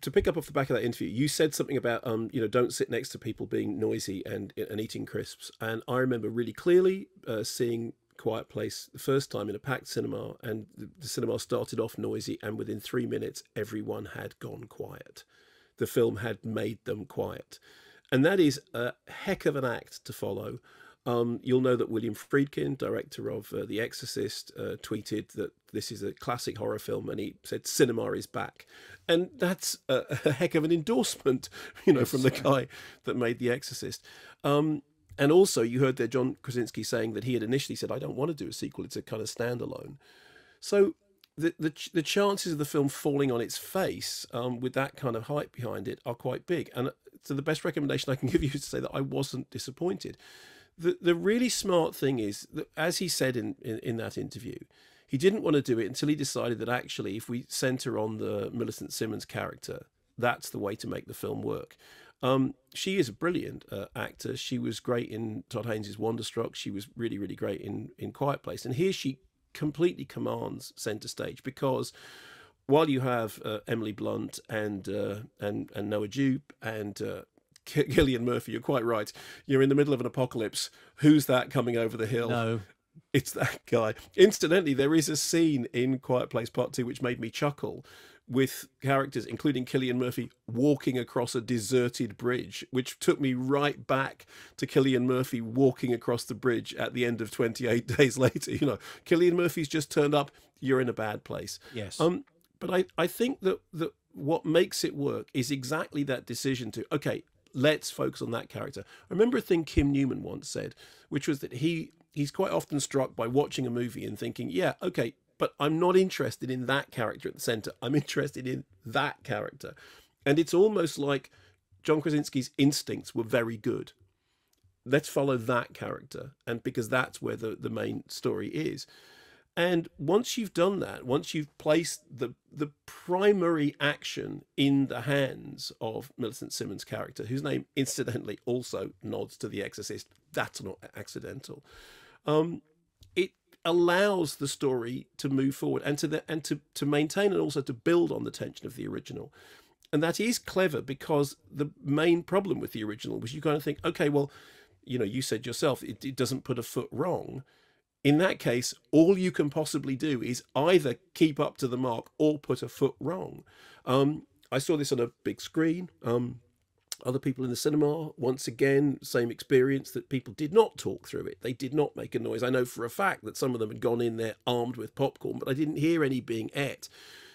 to pick up off the back of that interview, you said something about um, you know, don't sit next to people being noisy and and eating crisps. And I remember really clearly uh, seeing Quiet Place the first time in a packed cinema, and the, the cinema started off noisy, and within three minutes, everyone had gone quiet. The film had made them quiet, and that is a heck of an act to follow. Um, you'll know that William Friedkin, director of uh, The Exorcist, uh, tweeted that this is a classic horror film, and he said cinema is back, and that's a, a heck of an endorsement, you know, from the guy that made The Exorcist. Um, and also, you heard there John Krasinski saying that he had initially said, "I don't want to do a sequel; it's a kind of standalone." So the the, the chances of the film falling on its face um, with that kind of hype behind it are quite big. And uh, so the best recommendation I can give you is to say that I wasn't disappointed the the really smart thing is that, as he said in, in, in that interview, he didn't want to do it until he decided that actually, if we center on the Millicent Simmonds character, that's the way to make the film work. Um, she is a brilliant uh, actor. She was great in Todd Haynes' Wonderstruck. She was really, really great in in Quiet Place. And here she completely commands center stage because while you have uh, Emily Blunt and uh, and and Noah Jupe and Cillian Murphy, you're quite right. You're in the middle of an apocalypse. Who's that coming over the hill? No. It's that guy. Incidentally, there is a scene in Quiet Place Part 2 which made me chuckle with characters, including Cillian Murphy, walking across a deserted bridge, which took me right back to Cillian Murphy walking across the bridge at the end of 28 days later. You know, Cillian Murphy's just turned up. You're in a bad place. Yes. Um, but I, I think that, that what makes it work is exactly that decision to, okay, let's focus on that character. I remember a thing Kim Newman once said, which was that he he's quite often struck by watching a movie and thinking, yeah, okay, but I'm not interested in that character at the center. I'm interested in that character. And it's almost like John Krasinski's instincts were very good. Let's follow that character. And because that's where the, the main story is. And once you've done that, once you've placed the the primary action in the hands of Millicent Simmonds' character, whose name incidentally also nods to The Exorcist, that's not accidental. Um, it allows the story to move forward and to the, and to to maintain and also to build on the tension of the original. And that is clever because the main problem with the original was you kind of think, okay, well, you know, you said yourself, it, it doesn't put a foot wrong in that case, all you can possibly do is either keep up to the mark or put a foot wrong. Um, I saw this on a big screen. Um, other people in the cinema, once again, same experience that people did not talk through it. They did not make a noise. I know for a fact that some of them had gone in there armed with popcorn, but I didn't hear any being ate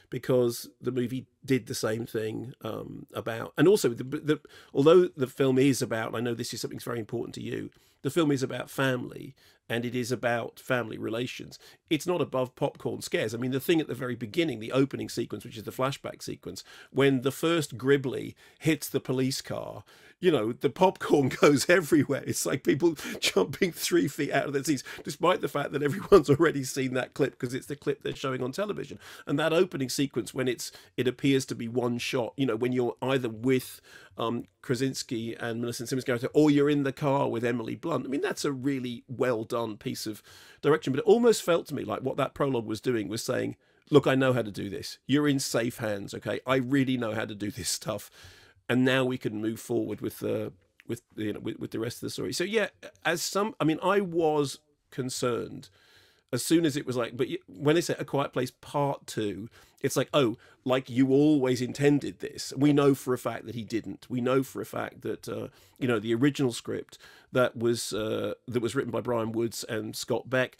because the movie did the same thing um, about, and also the, the although the film is about, I know this is something that's very important to you. The film is about family and it is about family relations. It's not above popcorn scares. I mean, the thing at the very beginning, the opening sequence, which is the flashback sequence, when the first Gribbly hits the police car, you know, the popcorn goes everywhere. It's like people jumping three feet out of their seats, despite the fact that everyone's already seen that clip because it's the clip they're showing on television. And that opening sequence, when it's it appears to be one shot, you know, when you're either with um, Krasinski and Millicent Simmonds' character, or you're in the car with Emily Blunt. I mean, that's a really well done piece of direction. But it almost felt to me like what that prologue was doing was saying, "Look, I know how to do this. You're in safe hands. Okay, I really know how to do this stuff." And now we can move forward with the with you know with, with the rest of the story. So yeah, as some, I mean, I was concerned as soon as it was like, but when they say A Quiet Place Part Two, it's like, oh, like you always intended this. We know for a fact that he didn't. We know for a fact that uh, you know the original script that was uh, that was written by Bryan Woods and Scott Beck.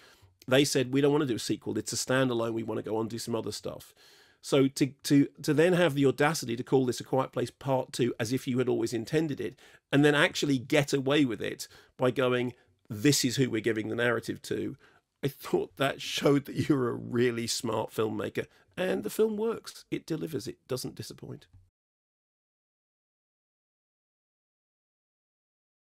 They said we don't want to do a sequel. It's a standalone. We want to go on and do some other stuff. So to to to then have the audacity to call this a Quiet Place Part Two as if you had always intended it, and then actually get away with it by going, this is who we're giving the narrative to I thought that showed that you're a really smart filmmaker, and the film works. It delivers. It doesn't disappoint.